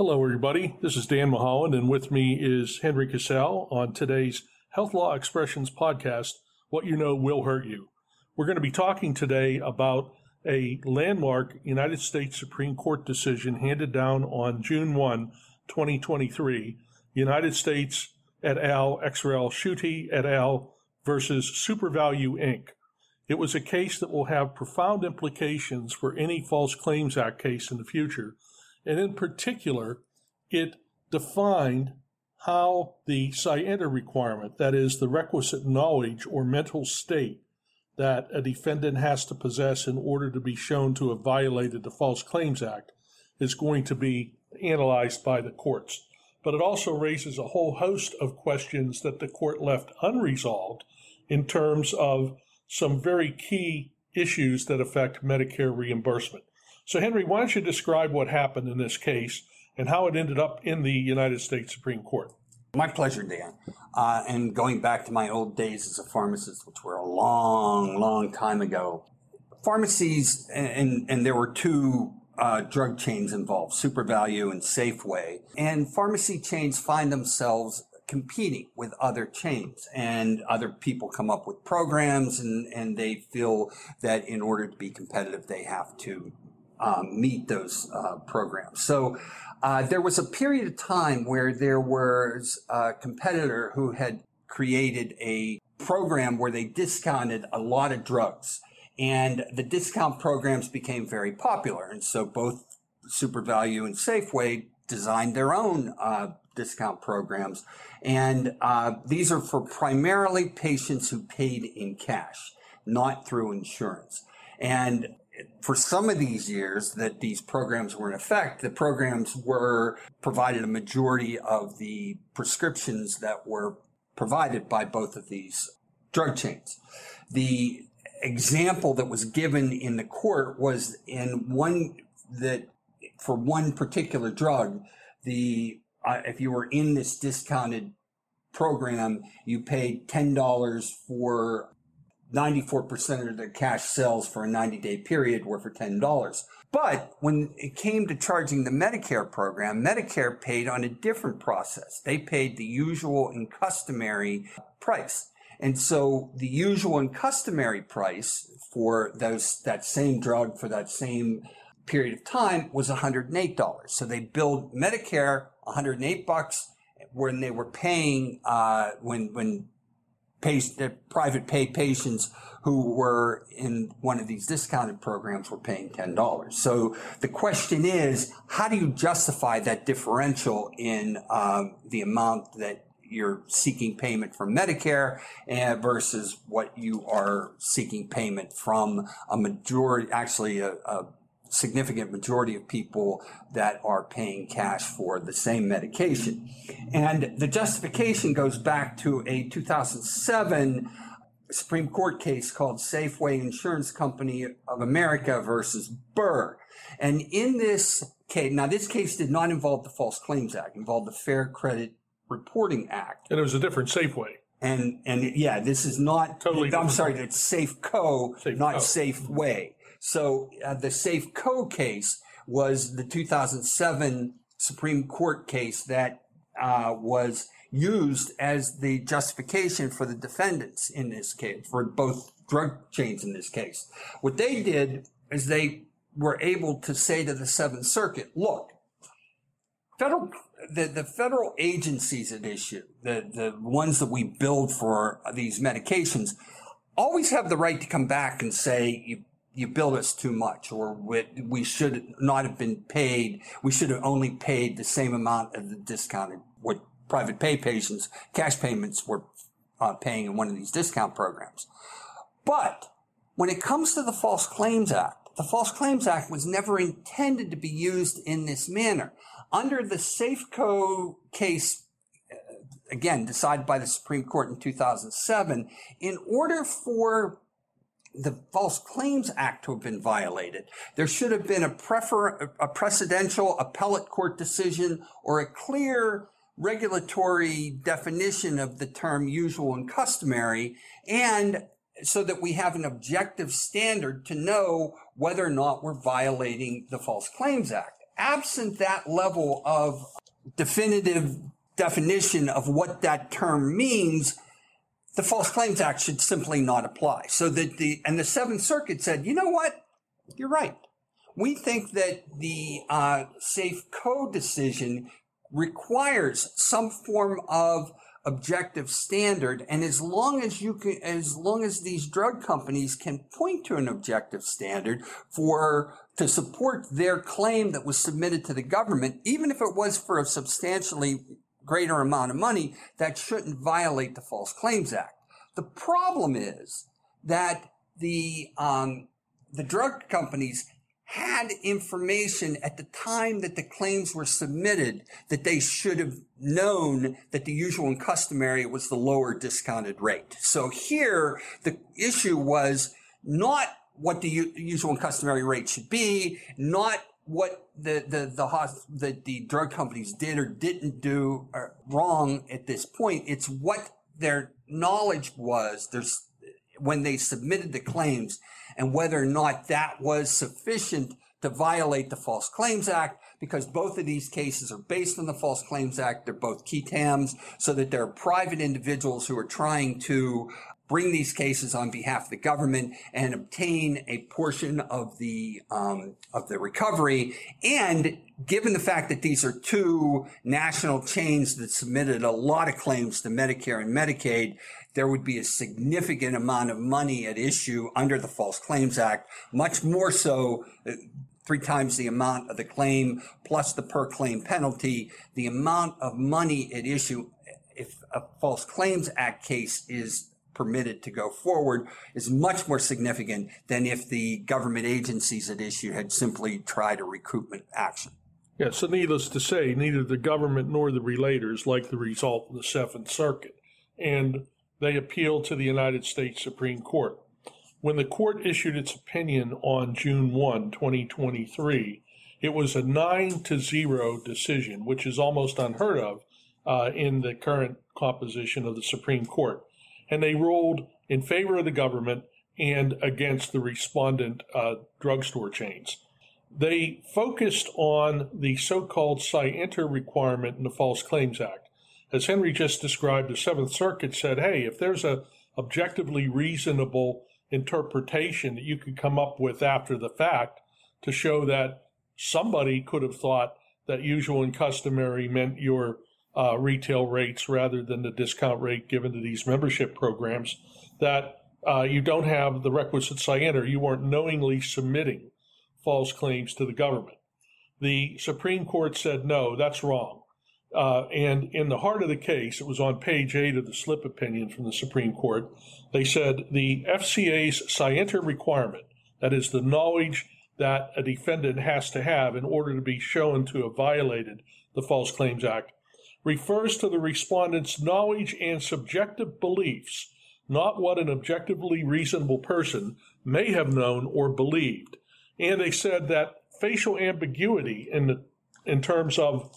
Hello, everybody. This is Dan Mulholland, and with me is Henry Casale on today's Health Law Expressions podcast, What You Know Will Hurt You. We're going to be talking today about a landmark United States Supreme Court decision handed down on June 1, 2023, United States et al. ex rel. Schutte et al. versus SuperValu Inc. It was a case that will have profound implications for any False Claims Act case in the future. And in particular, it defined how the scienter requirement, that is, the requisite knowledge or mental state that a defendant has to possess in order to be shown to have violated the False Claims Act, is going to be analyzed by the courts. But it also raises a whole host of questions that the court left unresolved in terms of some very key issues that affect Medicare reimbursement. So, Henry, why don't you describe what happened in this case and how it ended up in the United States Supreme Court? My pleasure, Dan. Uh, and going back to my old days as a pharmacist, which were a long, long time ago, pharmacies, and, and there were two uh, drug chains involved, SuperValu and Safeway. And pharmacy chains find themselves competing with other chains and other people come up with programs and, and they feel that in order to be competitive, they have to um, meet those uh, programs. So uh, there was a period of time where there was a competitor who had created a program where they discounted a lot of drugs. And the discount programs became very popular. And so both SuperValu and Safeway designed their own uh, discount programs. And uh, these are for primarily patients who paid in cash, not through insurance. And for some of these years that these programs were in effect, the programs were provided a majority of the prescriptions that were provided by both of these drug chains. The example that was given in the court was in one that for one particular drug, the uh, if you were in this discounted program, you paid ten dollars for 94% of their cash sales for a 90 day period were for $10. But when it came to charging the Medicare program, Medicare paid on a different process. They paid the usual and customary price. And so the usual and customary price for those, that same drug for that same period of time was $108. So they billed Medicare 108 bucks when they were paying, uh, when, when patient, private pay patients who were in one of these discounted programs were paying $10. So the question is, how do you justify that differential in um, the amount that you're seeking payment from Medicare and versus what you are seeking payment from a majority, actually a, a significant majority of people that are paying cash for the same medication. And the justification goes back to a 2007 Supreme Court case called Safeway Insurance Company of America versus Burr. And in this case, now this case did not involve the False Claims Act, involved the Fair Credit Reporting Act. And it was a different Safeway. And, and yeah, this is not, totally I'm sorry, it's Safeco, Safe not Co. Safeway. So uh, the Safeco case was the 2007 Supreme Court case that uh, was used as the justification for the defendants in this case, for both drug chains in this case. What they did is they were able to say to the Seventh Circuit, look, federal the, the federal agencies at issue, the, the ones that we build for these medications, always have the right to come back and say you you billed us too much or we, we should not have been paid. We should have only paid the same amount of the discounted what private pay patients, cash payments were uh, paying in one of these discount programs. But when it comes to the False Claims Act, the False Claims Act was never intended to be used in this manner. Under the Safeco case, uh, again, decided by the Supreme Court in 2007, in order for the False Claims Act to have been violated. There should have been a, prefer, a precedential appellate court decision or a clear regulatory definition of the term usual and customary and so that we have an objective standard to know whether or not we're violating the False Claims Act. absent that level of definitive definition of what that term means, the False Claims Act should simply not apply. So that the and the Seventh Circuit said, you know what, you're right. We think that the uh, Safeco decision requires some form of objective standard and as long as you can as long as these drug companies can point to an objective standard for to support their claim that was submitted to the government even if it was for a substantially greater amount of money that shouldn't violate the false claims act the problem is that the um, the drug companies had information at the time that the claims were submitted that they should have known that the usual and customary was the lower discounted rate. So here, the issue was not what the usual and customary rate should be, not what the the the, the, the drug companies did or didn't do wrong at this point. It's what their knowledge was. There's when they submitted the claims and whether or not that was sufficient to violate the False Claims Act, because both of these cases are based on the False Claims Act. They're both qui tams, so that they're private individuals who are trying to bring these cases on behalf of the government and obtain a portion of the um, of the recovery. And given the fact that these are two national chains that submitted a lot of claims to Medicare and Medicaid, there would be a significant amount of money at issue under the False Claims Act, much more so uh, three times the amount of the claim plus the per claim penalty. The amount of money at issue, if a False Claims Act case is permitted to go forward is much more significant than if the government agencies at issue had simply tried a recoupment action. Yeah, so needless to say, neither the government nor the relators like the result of the Seventh Circuit. And they appealed to the United States Supreme Court. When the court issued its opinion on June 1, 2023, it was a 9 to 0 decision, which is almost unheard of uh, in the current composition of the Supreme Court. And they ruled in favor of the government and against the respondent uh, drugstore chains. They focused on the so called scienter requirement in the False Claims Act as Henry just described, the Seventh Circuit said, hey, if there's a objectively reasonable interpretation that you could come up with after the fact to show that somebody could have thought that usual and customary meant your uh, retail rates rather than the discount rate given to these membership programs, that uh, you don't have the requisite scienter. You weren't knowingly submitting false claims to the government. The Supreme Court said, no, that's wrong. Uh, and in the heart of the case, it was on page eight of the slip opinion from the Supreme Court. They said the FCA's scienter requirement, that is the knowledge that a defendant has to have in order to be shown to have violated the False Claims Act, refers to the respondent's knowledge and subjective beliefs, not what an objectively reasonable person may have known or believed. And they said that facial ambiguity in the in terms of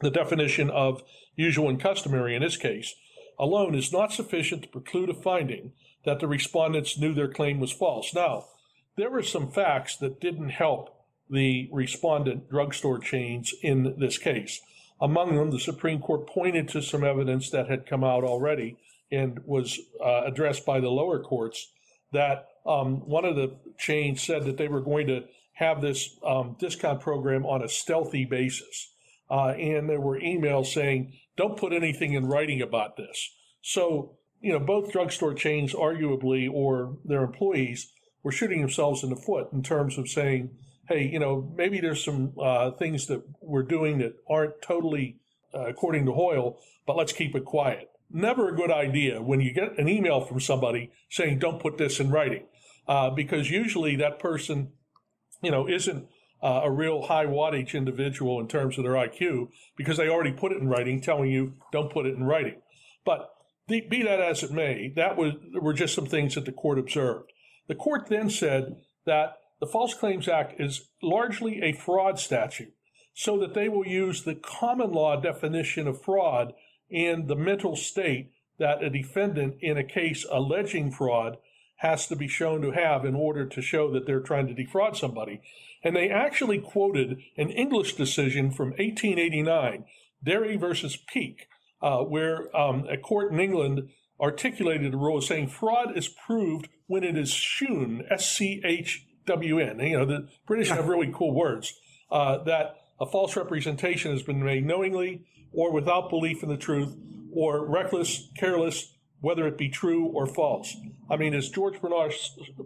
the definition of usual and customary in this case alone is not sufficient to preclude a finding that the respondents knew their claim was false. Now, there were some facts that didn't help the respondent drugstore chains in this case. Among them, the Supreme Court pointed to some evidence that had come out already and was uh, addressed by the lower courts that um, one of the chains said that they were going to have this um, discount program on a stealthy basis uh, and there were emails saying, don't put anything in writing about this. So, you know, both drugstore chains, arguably, or their employees, were shooting themselves in the foot in terms of saying, hey, you know, maybe there's some uh, things that we're doing that aren't totally uh, according to Hoyle, but let's keep it quiet. Never a good idea when you get an email from somebody saying, don't put this in writing, uh, because usually that person, you know, isn't uh, a real high wattage individual in terms of their IQ because they already put it in writing, telling you don't put it in writing. But the, be that as it may, that was were just some things that the court observed. The court then said that the False Claims Act is largely a fraud statute, so that they will use the common law definition of fraud and the mental state that a defendant in a case alleging fraud has to be shown to have in order to show that they're trying to defraud somebody. And they actually quoted an English decision from 1889, Derry versus Peek, uh, where um, a court in England articulated a rule saying fraud is proved when it is shewn, S C H W N. You know, the British have really cool words. Uh, that a false representation has been made knowingly or without belief in the truth or reckless, careless, whether it be true or false. I mean, as George Bernard,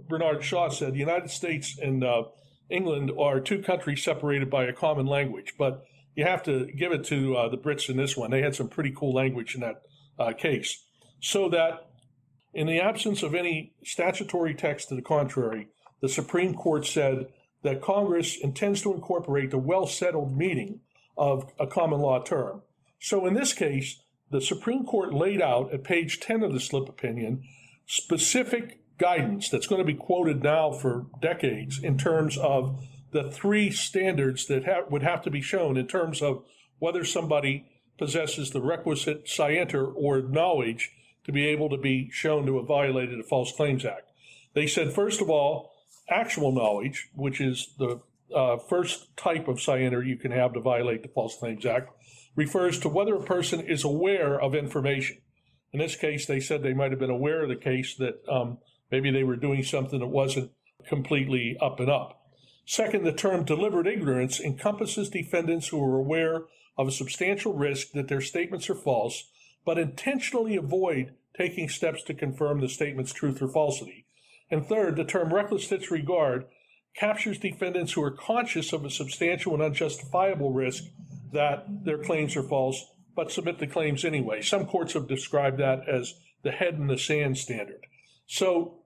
Bernard Shaw said, the United States and uh, England are two countries separated by a common language, but you have to give it to uh, the Brits in this one. They had some pretty cool language in that uh, case. So that in the absence of any statutory text to the contrary, the Supreme Court said that Congress intends to incorporate the well settled meaning of a common law term. So in this case, the Supreme Court laid out at page 10 of the slip opinion specific guidance that's going to be quoted now for decades in terms of the three standards that ha- would have to be shown in terms of whether somebody possesses the requisite scienter or knowledge to be able to be shown to have violated the False Claims Act. They said, first of all, actual knowledge, which is the uh, first type of scienter you can have to violate the False Claims Act, refers to whether a person is aware of information. In this case, they said they might have been aware of the case that um, maybe they were doing something that wasn't completely up and up. Second, the term deliberate ignorance encompasses defendants who are aware of a substantial risk that their statements are false, but intentionally avoid taking steps to confirm the statement's truth or falsity. And third, the term reckless disregard captures defendants who are conscious of a substantial and unjustifiable risk that their claims are false, but submit the claims anyway. Some courts have described that as the head in the sand standard. So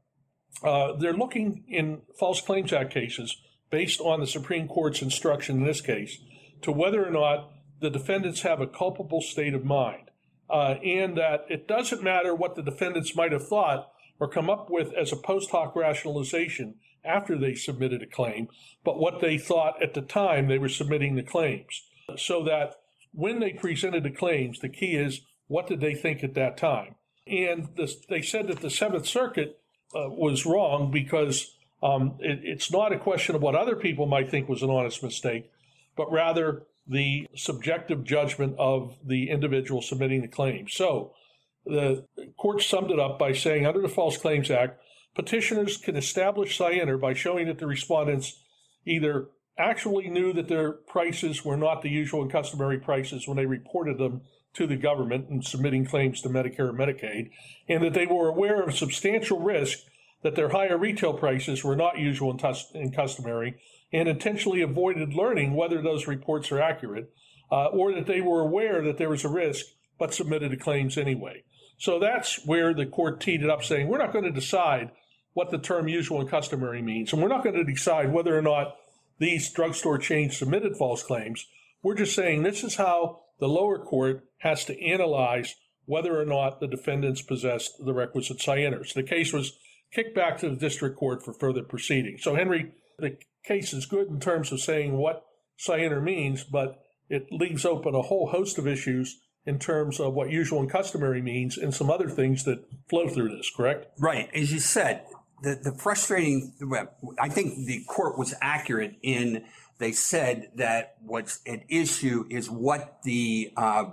uh, they're looking in False Claims Act cases, based on the Supreme Court's instruction in this case, to whether or not the defendants have a culpable state of mind. Uh, and that it doesn't matter what the defendants might have thought or come up with as a post hoc rationalization after they submitted a claim, but what they thought at the time they were submitting the claims so that when they presented the claims, the key is what did they think at that time? And this, they said that the Seventh Circuit uh, was wrong because um, it, it's not a question of what other people might think was an honest mistake, but rather the subjective judgment of the individual submitting the claim. So the court summed it up by saying under the False Claims Act, petitioners can establish scienter by showing that the respondents either actually knew that their prices were not the usual and customary prices when they reported them to the government and submitting claims to Medicare and Medicaid, and that they were aware of substantial risk that their higher retail prices were not usual and, customary, and intentionally avoided learning whether those reports are accurate, uh, or that they were aware that there was a risk but submitted the claims anyway. So that's where the court teed it up, saying we're not going to decide what the term usual and customary means, and we're not going to decide whether or not these drugstore chains submitted false claims. We're just saying this is how the lower court has to analyze whether or not the defendants possessed the requisite scienters. The case was kicked back to the district court for further proceedings. So, Henry, the case is good in terms of saying what scienter means, but it leaves open a whole host of issues in terms of what usual and customary means and some other things that flow through this, correct? Right. As you said, the, the frustrating, I think the court was accurate in they said that what's at issue is what the uh,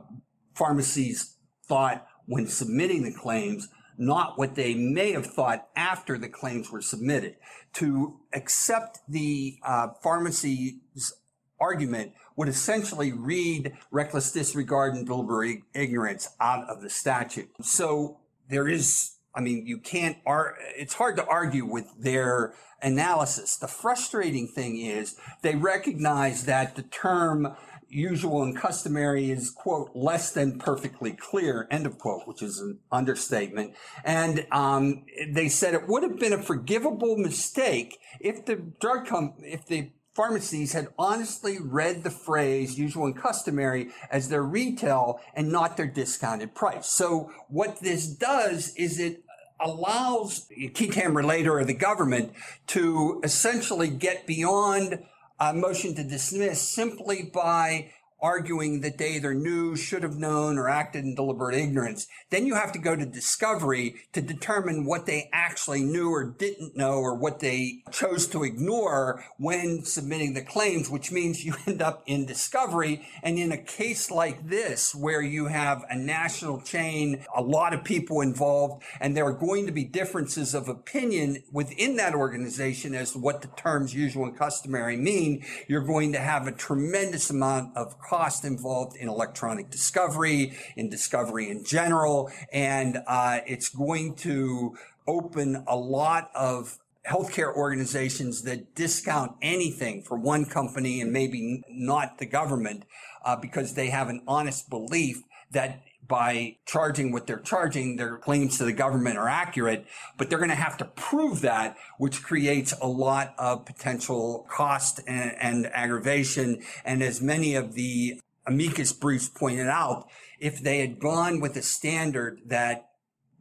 pharmacies thought when submitting the claims, not what they may have thought after the claims were submitted. To accept the uh, pharmacy's argument would essentially read reckless disregard and deliberate ignorance out of the statute. So there is I mean, you can't, ar- it's hard to argue with their analysis. The frustrating thing is they recognize that the term usual and customary is, quote, less than perfectly clear, end of quote, which is an understatement. And um, they said it would have been a forgivable mistake if the drug com- if the pharmacies had honestly read the phrase usual and customary as their retail and not their discounted price. So what this does is it allows qui tam relator or the government to essentially get beyond a motion to dismiss simply by arguing that they either knew, should have known, or acted in deliberate ignorance. Then you have to go to discovery to determine what they actually knew or didn't know or what they chose to ignore when submitting the claims, which means you end up in discovery. And in a case like this, where you have a national chain, a lot of people involved, and there are going to be differences of opinion within that organization as to what the terms usual and customary mean, you're going to have a tremendous amount of cost involved in electronic discovery, in discovery in general, and uh, it's going to open a lot of healthcare organizations that discount anything for one company and maybe not the government uh, because they have an honest belief that by charging what they're charging, their claims to the government are accurate, but they're going to have to prove that, which creates a lot of potential cost and, and aggravation. And as many of the amicus briefs pointed out, if they had gone with a standard that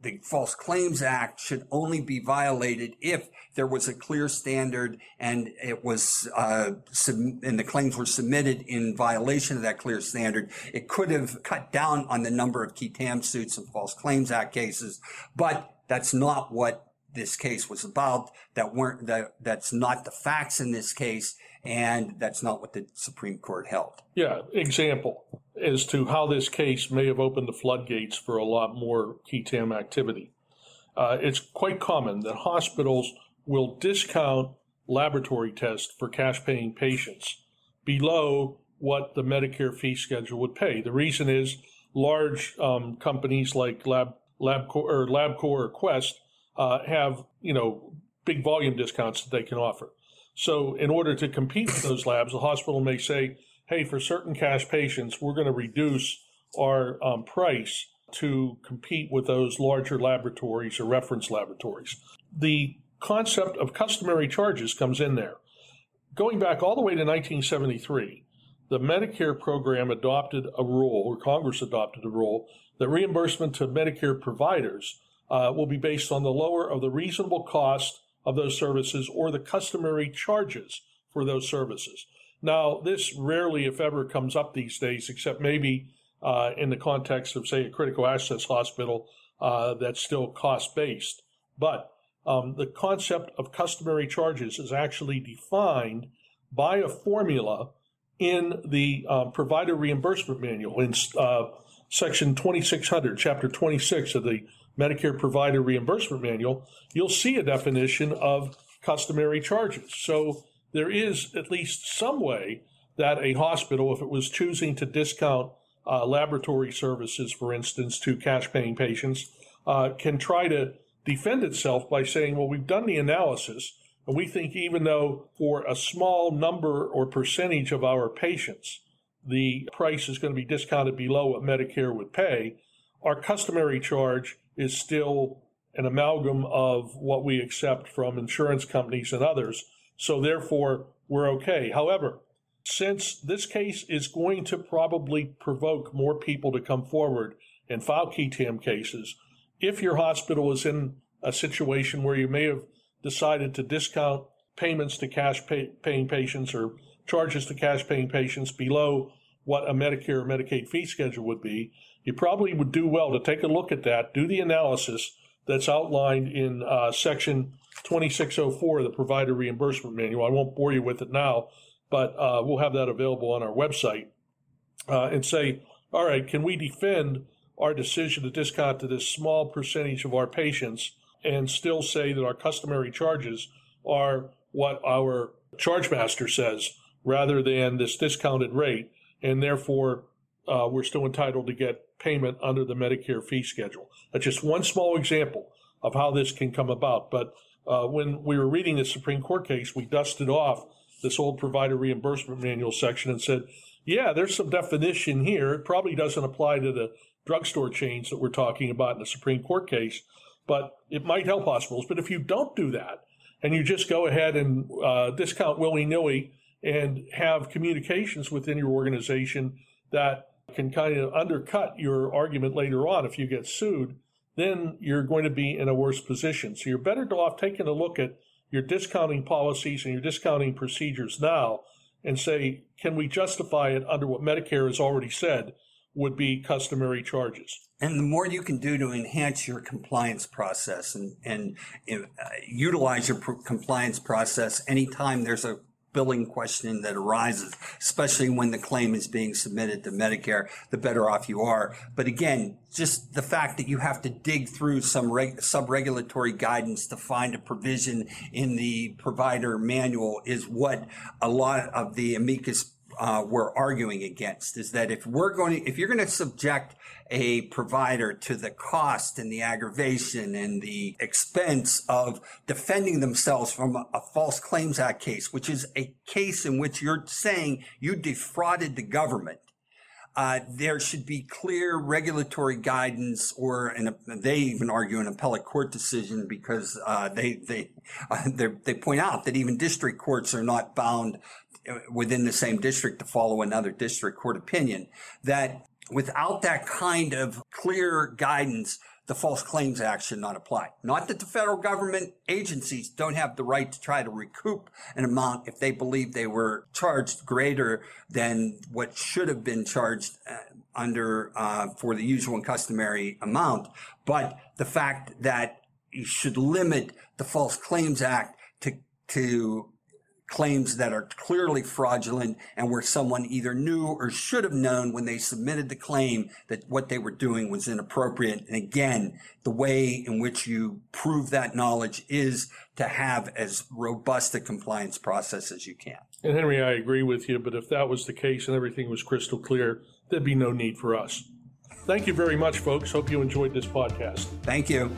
the False Claims Act should only be violated if there was a clear standard and it was uh, sub- and the claims were submitted in violation of that clear standard. It could have cut down on the number of qui tam suits and False Claims Act cases, but that's not what this case was about. That weren't that that's not the facts in this case, and that's not what the Supreme Court held. Yeah, example as to how this case may have opened the floodgates for a lot more qui tam activity. Uh, it's quite common that hospitals will discount laboratory tests for cash paying patients below what the Medicare fee schedule would pay. The reason is large um, companies like Lab, LabCorp or LabCorp or Quest uh, have, you know, big volume discounts that they can offer. So in order to compete with those labs, the hospital may say, hey, for certain cash patients, we're going to reduce our um, price to compete with those larger laboratories or reference laboratories. The concept of customary charges comes in there. Going back all the way to 1973, the Medicare program adopted a rule, or Congress adopted a rule, that reimbursement to Medicare providers uh, will be based on the lower of the reasonable cost of those services or the customary charges for those services. Now, this rarely, if ever, comes up these days, except maybe uh, in the context of, say, a critical access hospital uh, that's still cost based. But um, the concept of customary charges is actually defined by a formula in the um, provider reimbursement manual in uh, section 2600, chapter 26 of the Medicare provider reimbursement manual. You'll see a definition of customary charges. So there is at least some way that a hospital, if it was choosing to discount uh, laboratory services, for instance, to cash paying patients, uh, can try to defend itself by saying, well, we've done the analysis, and we think even though for a small number or percentage of our patients, the price is going to be discounted below what Medicare would pay, our customary charge is still an amalgam of what we accept from insurance companies and others so therefore, we're okay. However, since this case is going to probably provoke more people to come forward and file qui tam cases, if your hospital is in a situation where you may have decided to discount payments to cash pay, paying patients or charges to cash paying patients below what a Medicare or Medicaid fee schedule would be, you probably would do well to take a look at that, do the analysis that's outlined in uh, section 2604 the provider reimbursement manual. I won't bore you with it now, but uh, we'll have that available on our website uh, and say, all right, can we defend our decision to discount to this small percentage of our patients and still say that our customary charges are what our charge master says rather than this discounted rate, and therefore uh, we're still entitled to get payment under the Medicare fee schedule. That's just one small example of how this can come about. But uh, when we were reading the Supreme Court case, we dusted off this old provider reimbursement manual section and said, yeah, there's some definition here. It probably doesn't apply to the drugstore chains that we're talking about in the Supreme Court case, but it might help hospitals. But if you don't do that and you just go ahead and uh, discount willy nilly and have communications within your organization that can kind of undercut your argument later on if you get sued, then you're going to be in a worse position. So you're better off taking a look at your discounting policies and your discounting procedures now and say, can we justify it under what Medicare has already said would be customary charges? And the more you can do to enhance your compliance process and, and uh, utilize your pr- compliance process anytime there's a billing question that arises, especially when the claim is being submitted to Medicare, the better off you are. But again, just the fact that you have to dig through some reg- sub-regulatory guidance to find a provision in the provider manual is what a lot of the amicus uh, we're arguing against is that if we're going to, if you're going to subject a provider to the cost and the aggravation and the expense of defending themselves from a, false claims act case, which is a case in which you're saying you defrauded the government, uh, there should be clear regulatory guidance, or they even argue an appellate court decision because uh, they they uh, they point out that even district courts are not bound within the same district to follow another district court opinion. That without that kind of clear guidance, the False Claims Act should not apply. Not that the federal government agencies don't have the right to try to recoup an amount if they believe they were charged greater than what should have been charged uh, under uh, for the usual and customary amount, but the fact that you should limit the False Claims Act to to claims that are clearly fraudulent and where someone either knew or should have known when they submitted the claim that what they were doing was inappropriate. And again, the way in which you prove that knowledge is to have as robust a compliance process as you can. And Henry, I agree with you, but if that was the case and everything was crystal clear, there'd be no need for us. Thank you very much, folks. Hope you enjoyed this podcast. Thank you.